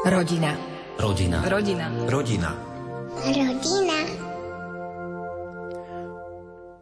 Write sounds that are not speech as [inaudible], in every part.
Rodina. Rodina. Rodina. Rodina. Rodina.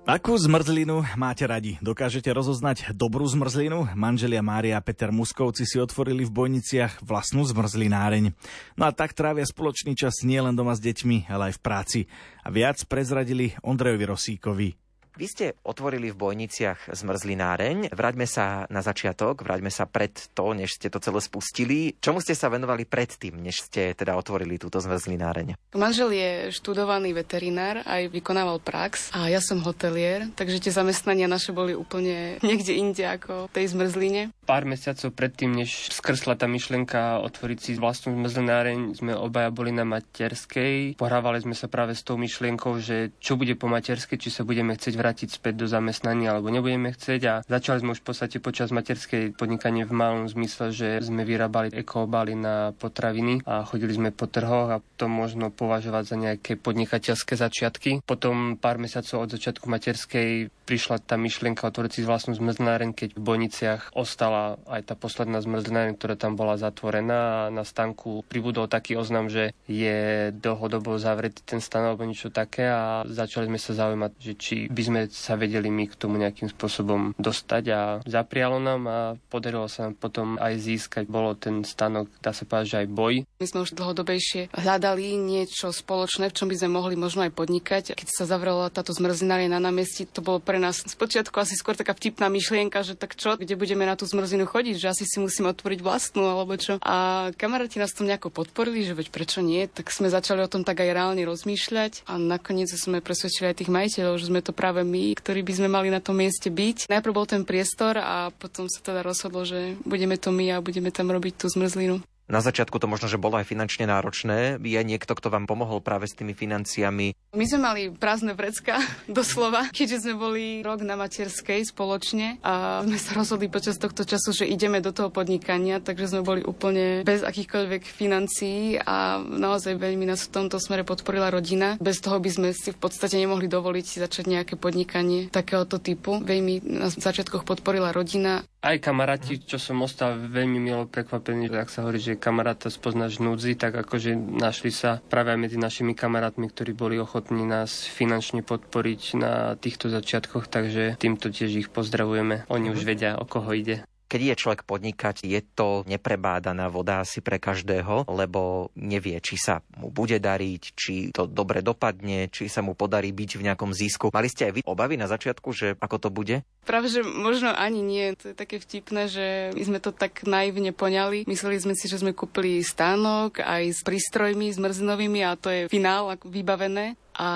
Akú zmrzlinu máte radi? Dokážete rozoznať dobrú zmrzlinu? Manželia Mária a Peter Muskovci si otvorili v Bojniciach vlastnú zmrzlináreň. No a tak trávia spoločný čas nielen doma s deťmi, ale aj v práci. A viac prezradili Ondrejovi Rosíkovi. Vy ste otvorili v Bojniciach zmrzlináreň. Vráťme sa na začiatok, vráťme sa pred to, než ste to celé spustili. Čomu ste sa venovali predtým, než ste teda otvorili túto zmrzlináreň? Manžel je študovaný veterinár, aj vykonával prax a ja som hotelier, takže tie zamestnania naše boli úplne [laughs] niekde inde ako tej zmrzline. Pár mesiacov predtým, než skrsla tá myšlienka otvoriť si vlastnú zmrzlináreň, sme obaja boli na materskej. Pohrávali sme sa práve s tou myšlienkou, že čo bude po materskej, či sa budeme chcieť vrátiť vrátiť späť do zamestnania alebo nebudeme chcieť a začali sme už v podstate počas materskej podnikanie v malom zmysle, že sme vyrábali ekoobaly na potraviny a chodili sme po trhoch a to možno považovať za nejaké podnikateľské začiatky. Potom pár mesiacov od začiatku materskej prišla tá myšlienka otvoriť si vlastnú zmrzlináreň, keď v Boniciach ostala aj tá posledná zmrzlináreň, ktorá tam bola zatvorená a na stanku pribudol taký oznam, že je dlhodobo zavretý ten stan alebo niečo také a začali sme sa zaujímať, že či by sme sa vedeli my k tomu nejakým spôsobom dostať a zaprialo nám a podarilo sa nám potom aj získať. Bolo ten stanok, dá sa povedať, že aj boj. My sme už dlhodobejšie hľadali niečo spoločné, v čom by sme mohli možno aj podnikať. Keď sa zavrela táto zmrzlináreň na námestí, to bolo pre nás spočiatku asi skôr taká vtipná myšlienka, že tak čo, kde budeme na tú zmrzlinu chodiť, že asi si musíme otvoriť vlastnú alebo čo. A kamaráti nás tom nejako podporili, že veď prečo nie, tak sme začali o tom tak aj reálne rozmýšľať a nakoniec sme presvedčili aj tých majiteľov, že sme to práve my, ktorí by sme mali na tom mieste byť. Najprv bol ten priestor a potom sa teda rozhodlo, že budeme to my a budeme tam robiť tú zmrzlinu. Na začiatku to možno, že bolo aj finančne náročné. Je niekto, kto vám pomohol práve s tými financiami? My sme mali prázdne vrecka, [laughs] doslova, keďže sme boli rok na materskej spoločne a sme sa rozhodli počas tohto času, že ideme do toho podnikania, takže sme boli úplne bez akýchkoľvek financií a naozaj veľmi nás v tomto smere podporila rodina. Bez toho by sme si v podstate nemohli dovoliť začať nejaké podnikanie takéhoto typu. Veľmi nás v začiatkoch podporila rodina. Aj kamaráti, čo som ostal veľmi milo prekvapený, ak sa hovorí, že kamaráta spoznáš núdzi, tak akože našli sa práve medzi našimi kamarátmi, ktorí boli ochotní nás finančne podporiť na týchto začiatkoch, takže týmto tiež ich pozdravujeme. Oni už vedia, o koho ide. Keď je človek podnikať, je to neprebádaná voda asi pre každého, lebo nevie, či sa mu bude dariť, či to dobre dopadne, či sa mu podarí byť v nejakom zisku. Mali ste aj vy obavy na začiatku, že ako to bude? Práve, že možno ani nie. To je také vtipné, že my sme to tak naivne poňali. Mysleli sme si, že sme kúpili stánok aj s prístrojmi zmrzinovými a to je finál ako vybavené a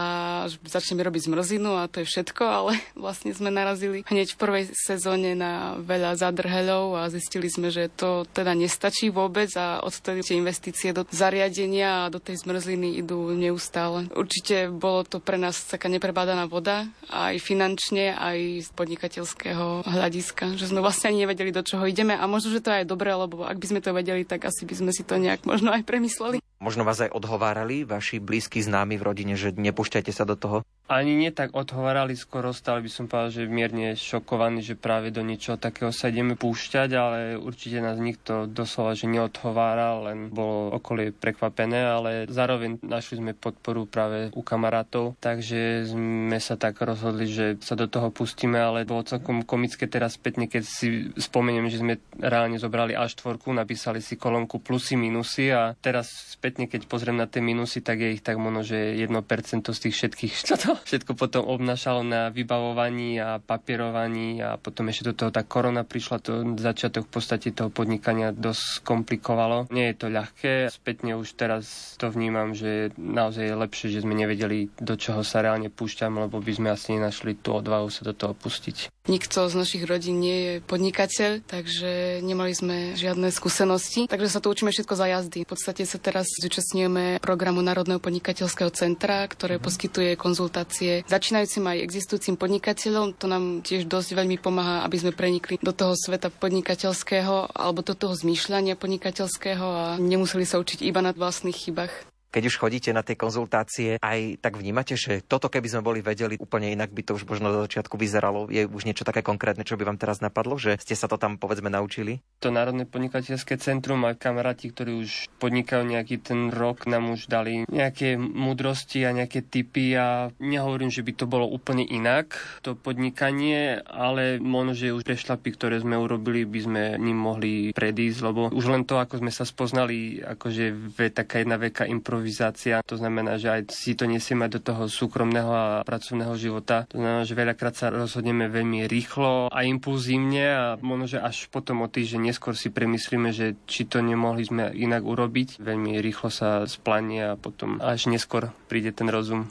začneme robiť zmrzinu a to je všetko, ale [laughs] vlastne sme narazili hneď v prvej sezóne na veľa zadrheľov a zistili sme, že to teda nestačí vôbec a odtedy tie investície do zariadenia a do tej zmrzliny idú neustále. Určite bolo to pre nás taká neprebádaná voda, aj finančne, aj z podnikateľského hľadiska, že sme vlastne ani nevedeli, do čoho ideme a možno, že to je aj dobré, lebo ak by sme to vedeli, tak asi by sme si to nejak možno aj premysleli. Možno vás aj odhovárali vaši blízki známi v rodine, že nepúšťajte sa do toho? Ani nie tak odhovárali, skoro stali by som povedal, že mierne šokovaní, že práve do niečoho takého sa ideme púšťať, ale určite nás nikto doslova, že neodhováral, len bolo okolie prekvapené, ale zároveň našli sme podporu práve u kamarátov, takže sme sa tak rozhodli, že sa do toho pustíme, ale bolo celkom komické teraz spätne, keď si spomeniem, že sme reálne zobrali až štvorku, napísali si kolónku plusy, minusy a teraz spätne, keď pozriem na tie minusy, tak je ich tak možno, že 1% z tých všetkých, [laughs] čo to všetko potom obnašalo na vybavovaní a papierovaní a potom ešte do toho tá korona prišla, to začiatok v podstate toho podnikania dosť komplikovalo. Nie je to ľahké, spätne už teraz to vnímam, že naozaj je lepšie, že sme nevedeli, do čoho sa reálne púšťam, lebo by sme asi nenašli tú odvahu sa do toho pustiť. Nikto z našich rodín nie je podnikateľ, takže nemali sme žiadne skúsenosti, takže sa to učíme všetko za jazdy. V podstate sa teraz zúčastňujeme programu Národného podnikateľského centra, ktoré uh-huh. poskytuje konzultácie začínajúcim aj existujúcim podnikateľom. To nám tiež dosť veľmi pomáha, aby sme prenikli do toho sveta podnikateľského alebo do toho zmýšľania podnikateľského a nemuseli sa učiť iba na vlastných chybách. Keď už chodíte na tie konzultácie, aj tak vnímate, že toto keby sme boli vedeli, úplne inak by to už možno do začiatku vyzeralo. Je už niečo také konkrétne, čo by vám teraz napadlo, že ste sa to tam povedzme naučili? To Národné podnikateľské centrum a kamaráti, ktorí už podnikajú nejaký ten rok, nám už dali nejaké múdrosti a nejaké typy a nehovorím, že by to bolo úplne inak, to podnikanie, ale možno, že už prešlapy, ktoré sme urobili, by sme ním mohli predísť, lebo už len to, ako sme sa spoznali, akože taká jedna veka improvizácia, to znamená, že aj si to nesieme do toho súkromného a pracovného života. To znamená, že veľakrát sa rozhodneme veľmi rýchlo a impulzívne a možno, že až potom o týždeň neskôr si premyslíme, že či to nemohli sme inak urobiť. Veľmi rýchlo sa splanie a potom až neskôr príde ten rozum.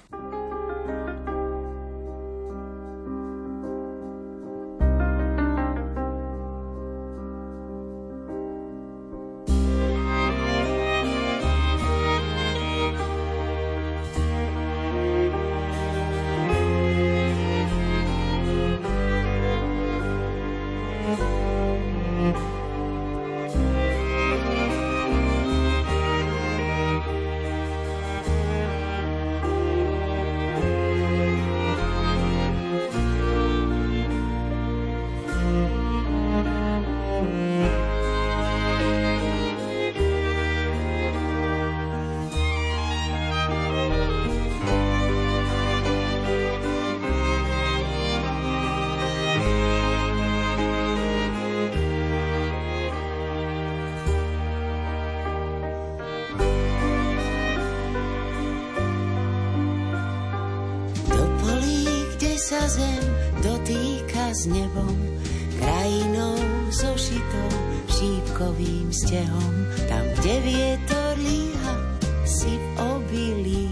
S nebom, krajinou zošitou šípkovým stehom. Tam, kde vietor líha, si v obilí,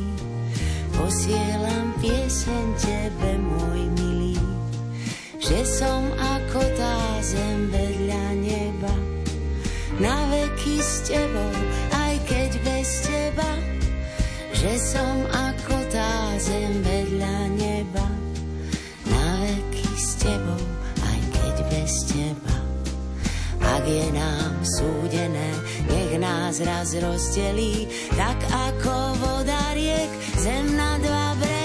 posielam pieseň tebe, môj milý, že som ako tá zem vedľa neba, na veky s tebou, aj keď bez teba, že som ako tá zem vedľa Ak je nám súdené, nech nás raz rozdelí, tak ako voda riek, zem na dva brehy.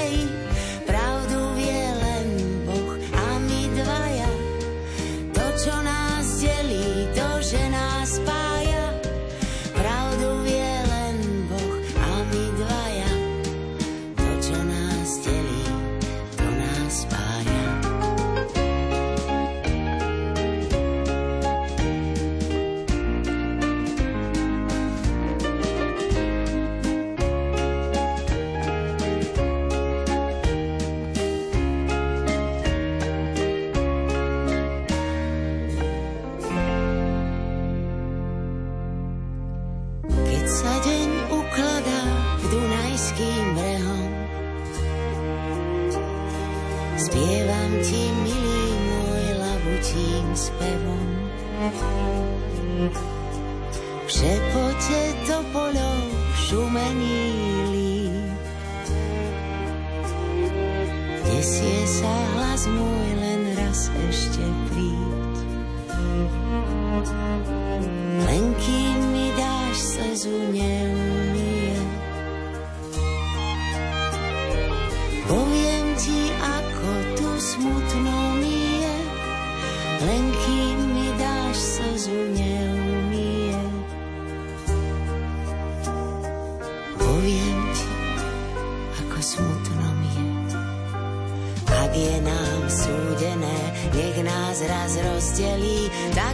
Môj, len raz ešte príď. Rozdelí, tak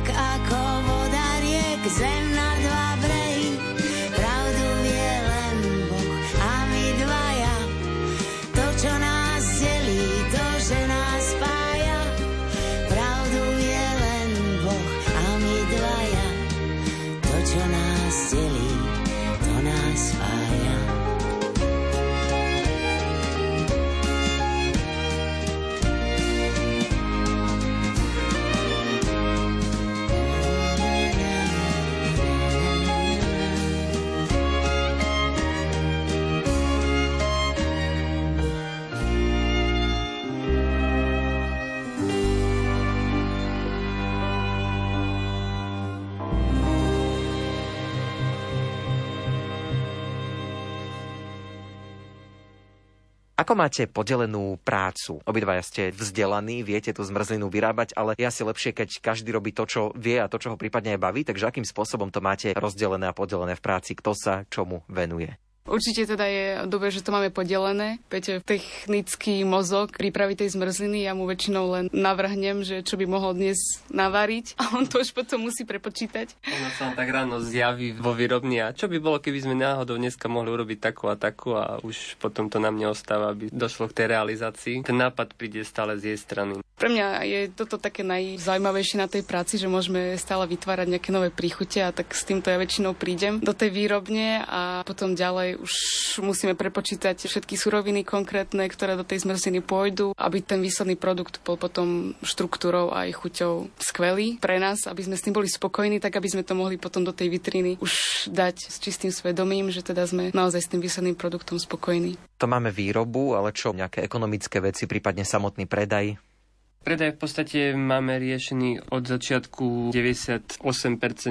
Ako máte podelenú prácu? Obidvaja ste vzdelaní, viete tú zmrzlinu vyrábať, ale je asi lepšie, keď každý robí to, čo vie a to, čo ho prípadne aj baví. Takže akým spôsobom to máte rozdelené a podelené v práci? Kto sa čomu venuje? Určite teda je dobre, že to máme podelené. Peťo technický mozog prípravy tej zmrzliny, ja mu väčšinou len navrhnem, že čo by mohol dnes navariť [laughs] a on to už potom musí prepočítať. Ono sa tak ráno zjaví vo výrobni a čo by bolo, keby sme náhodou dneska mohli urobiť takú a takú a už potom to na mne ostáva, aby došlo k tej realizácii. Ten nápad príde stále z jej strany. Pre mňa je toto také najzaujímavejšie na tej práci, že môžeme stále vytvárať nejaké nové príchute a tak s týmto ja väčšinou prídem do tej výrobne a potom ďalej už musíme prepočítať všetky suroviny konkrétne, ktoré do tej zmrzliny pôjdu, aby ten výsledný produkt bol potom štruktúrou a aj chuťou skvelý pre nás, aby sme s tým boli spokojní, tak aby sme to mohli potom do tej vitriny už dať s čistým svedomím, že teda sme naozaj s tým výsledným produktom spokojní. To máme výrobu, ale čo, nejaké ekonomické veci, prípadne samotný predaj? Predaj v podstate máme riešený od začiatku 98%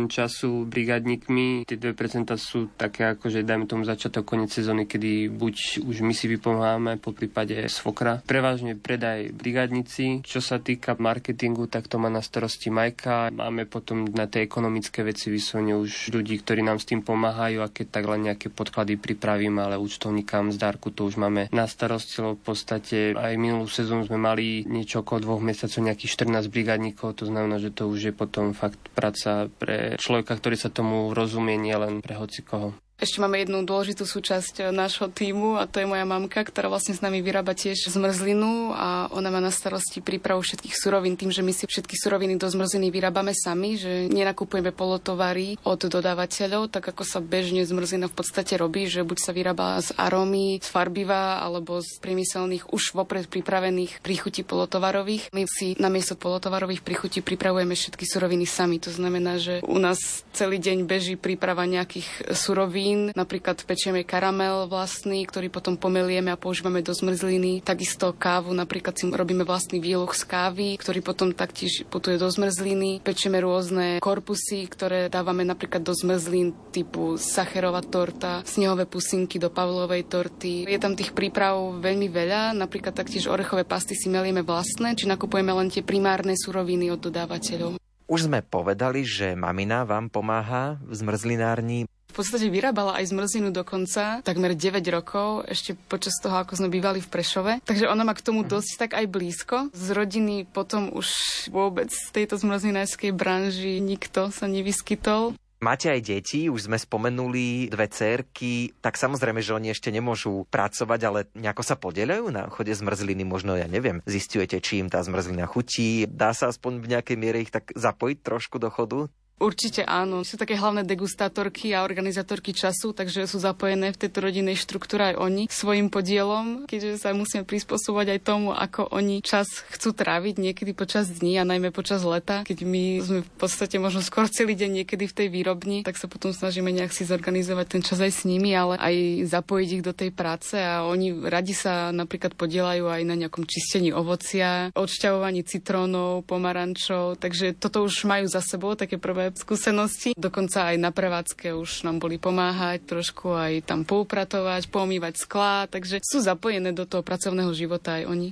času brigádnikmi. Tie 2% sú také ako, že dajme tomu začiatok, koniec sezóny, kedy buď už my si vypomáhame, po prípade svokra. Prevažne predaj brigádnici. Čo sa týka marketingu, tak to má na starosti Majka. Máme potom na tie ekonomické veci vyslovene už ľudí, ktorí nám s tým pomáhajú a keď tak len nejaké podklady pripravím, ale účtovníkam zdárku to už máme na starosti, lebo v podstate aj minulú sezónu sme mali niečo okolo dvoch mesiacoch nejakých 14 brigádnikov, to znamená, že to už je potom fakt práca pre človeka, ktorý sa tomu rozumie, nielen pre hocikoho. Ešte máme jednu dôležitú súčasť eh, nášho týmu a to je moja mamka, ktorá vlastne s nami vyrába tiež zmrzlinu a ona má na starosti prípravu všetkých surovín tým, že my si všetky suroviny do zmrzliny vyrábame sami, že nenakupujeme polotovary od dodávateľov, tak ako sa bežne zmrzlina v podstate robí, že buď sa vyrába z arómy, z farbiva alebo z priemyselných už vopred pripravených príchutí polotovarových. My si namiesto polotovarových príchutí pripravujeme všetky suroviny sami. To znamená, že u nás celý deň beží príprava nejakých surovín potravín. Napríklad pečieme karamel vlastný, ktorý potom pomelieme a používame do zmrzliny. Takisto kávu, napríklad si robíme vlastný výluch z kávy, ktorý potom taktiež putuje do zmrzliny. Pečieme rôzne korpusy, ktoré dávame napríklad do zmrzlín typu sacherová torta, snehové pusinky do pavlovej torty. Je tam tých príprav veľmi veľa, napríklad taktiež orechové pasty si melieme vlastné, či nakupujeme len tie primárne suroviny od dodávateľov. Už sme povedali, že mamina vám pomáha v zmrzlinárni. V podstate vyrábala aj zmrzlinu dokonca, takmer 9 rokov, ešte počas toho, ako sme bývali v Prešove. Takže ona má k tomu dosť tak aj blízko. Z rodiny potom už vôbec z tejto zmrzlinárskej branži nikto sa nevyskytol. Máte aj deti, už sme spomenuli dve cerky, tak samozrejme, že oni ešte nemôžu pracovať, ale nejako sa podelajú na chode zmrzliny, možno ja neviem, zistujete, či im tá zmrzlina chutí, dá sa aspoň v nejakej miere ich tak zapojiť trošku do chodu? Určite áno. Sú také hlavné degustátorky a organizátorky času, takže sú zapojené v tejto rodinnej štruktúre aj oni svojim podielom, keďže sa musíme prispôsobovať aj tomu, ako oni čas chcú tráviť niekedy počas dní a najmä počas leta, keď my sme v podstate možno skôr celý deň niekedy v tej výrobni, tak sa potom snažíme nejak si zorganizovať ten čas aj s nimi, ale aj zapojiť ich do tej práce. A oni radi sa napríklad podielajú aj na nejakom čistení ovocia, odšťavovaní citrónov, pomarančov, takže toto už majú za sebou také prvé skúsenosti. Dokonca aj na prevádzke už nám boli pomáhať, trošku aj tam poupratovať, pomývať sklá, takže sú zapojené do toho pracovného života aj oni.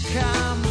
čekám.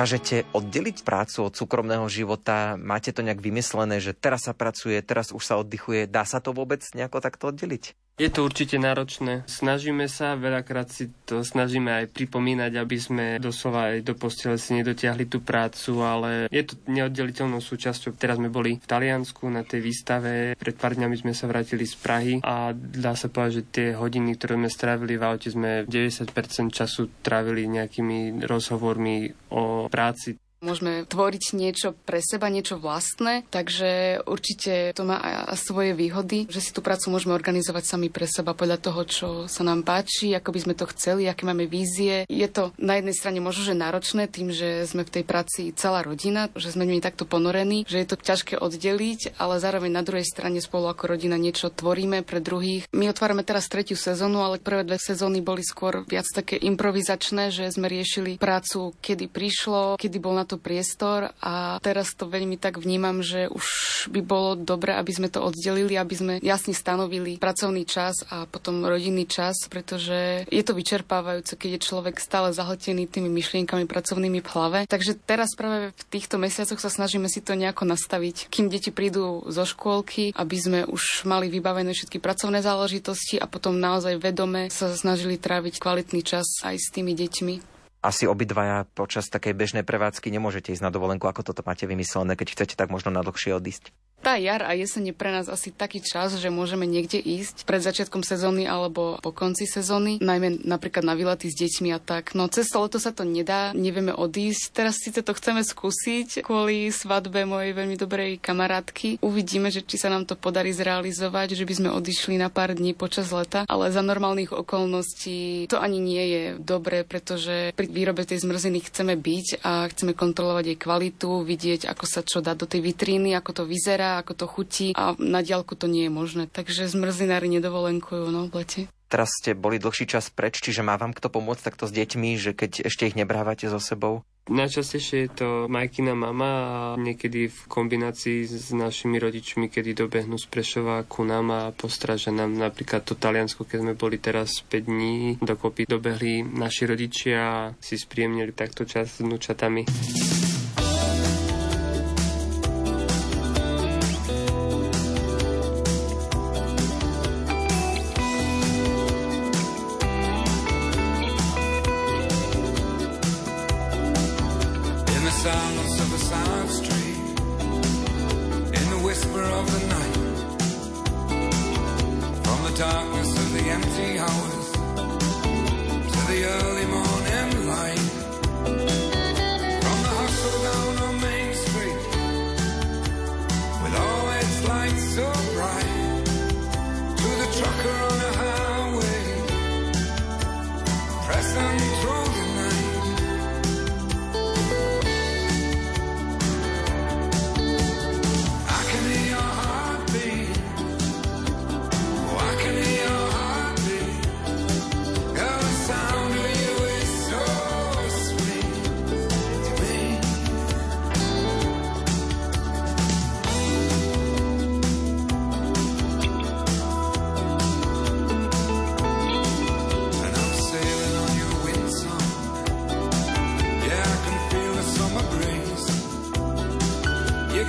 Dokážete oddeliť prácu od súkromného života? Máte to nejak vymyslené, že teraz sa pracuje, teraz už sa oddychuje? Dá sa to vôbec nejako takto oddeliť? Je to určite náročné. Snažíme sa, veľakrát si to snažíme aj pripomínať, aby sme doslova aj do postele si nedotiahli tú prácu, ale je to neoddeliteľnou súčasťou. Teraz sme boli v Taliansku na tej výstave, pred pár dňami sme sa vrátili z Prahy a dá sa povedať, že tie hodiny, ktoré sme strávili v aute, sme 90% času trávili nejakými rozhovormi o práci. Môžeme tvoriť niečo pre seba, niečo vlastné, takže určite to má aj svoje výhody, že si tú prácu môžeme organizovať sami pre seba podľa toho, čo sa nám páči, ako by sme to chceli, aké máme vízie. Je to na jednej strane možno, že náročné tým, že sme v tej práci celá rodina, že sme mi takto ponorení, že je to ťažké oddeliť, ale zároveň na druhej strane spolu ako rodina niečo tvoríme pre druhých. My otvárame teraz tretiu sezónu, ale prvé dve sezóny boli skôr viac také improvizačné, že sme riešili prácu, kedy prišlo, kedy bol na to priestor a teraz to veľmi tak vnímam, že už by bolo dobre, aby sme to oddelili, aby sme jasne stanovili pracovný čas a potom rodinný čas, pretože je to vyčerpávajúce, keď je človek stále zahltený tými myšlienkami pracovnými v hlave. Takže teraz práve v týchto mesiacoch sa snažíme si to nejako nastaviť, kým deti prídu zo škôlky, aby sme už mali vybavené všetky pracovné záležitosti a potom naozaj vedome sa snažili tráviť kvalitný čas aj s tými deťmi asi obidvaja počas takej bežnej prevádzky nemôžete ísť na dovolenku, ako toto máte vymyslené, keď chcete tak možno na dlhšie odísť. Tá jar a jeseň je pre nás asi taký čas, že môžeme niekde ísť pred začiatkom sezóny alebo po konci sezóny, najmä napríklad na výlety s deťmi a tak. No cez to leto sa to nedá, nevieme odísť. Teraz síce to chceme skúsiť kvôli svadbe mojej veľmi dobrej kamarátky. Uvidíme, že či sa nám to podarí zrealizovať, že by sme odišli na pár dní počas leta, ale za normálnych okolností to ani nie je dobré, pretože pri výrobe tej zmrziny chceme byť a chceme kontrolovať jej kvalitu, vidieť, ako sa čo dá do tej vitríny, ako to vyzerá ako to chutí a na diálku to nie je možné. Takže zmrzinári nedovolenkujú no, v lete. Teraz ste boli dlhší čas preč, čiže má vám kto pomôcť takto s deťmi, že keď ešte ich nebrávate so sebou? Najčastejšie je to majkina mama a niekedy v kombinácii s našimi rodičmi, kedy dobehnú z Prešova ku nám a postražia nám napríklad to Taliansko, keď sme boli teraz 5 dní, dokopy dobehli naši rodičia a si spríjemnili takto čas s vnúčatami.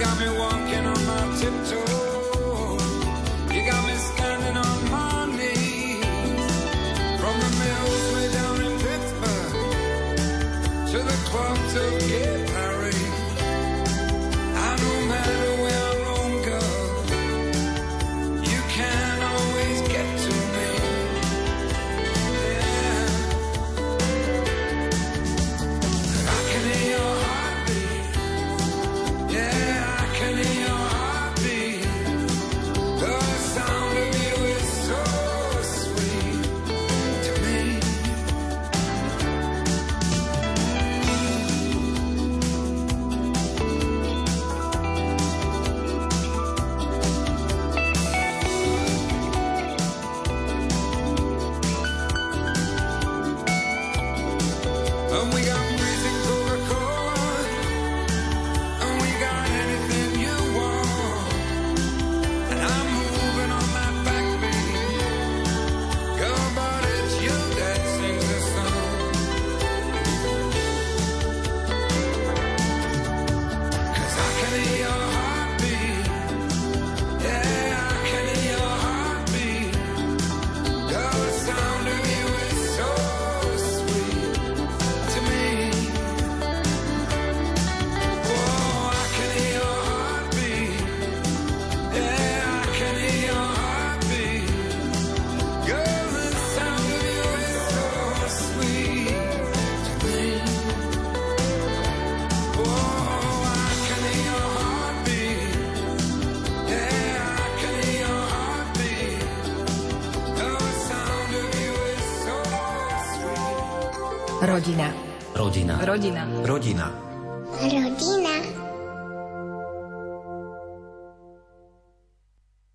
got me walking on my tiptoes. Rodina. Rodina.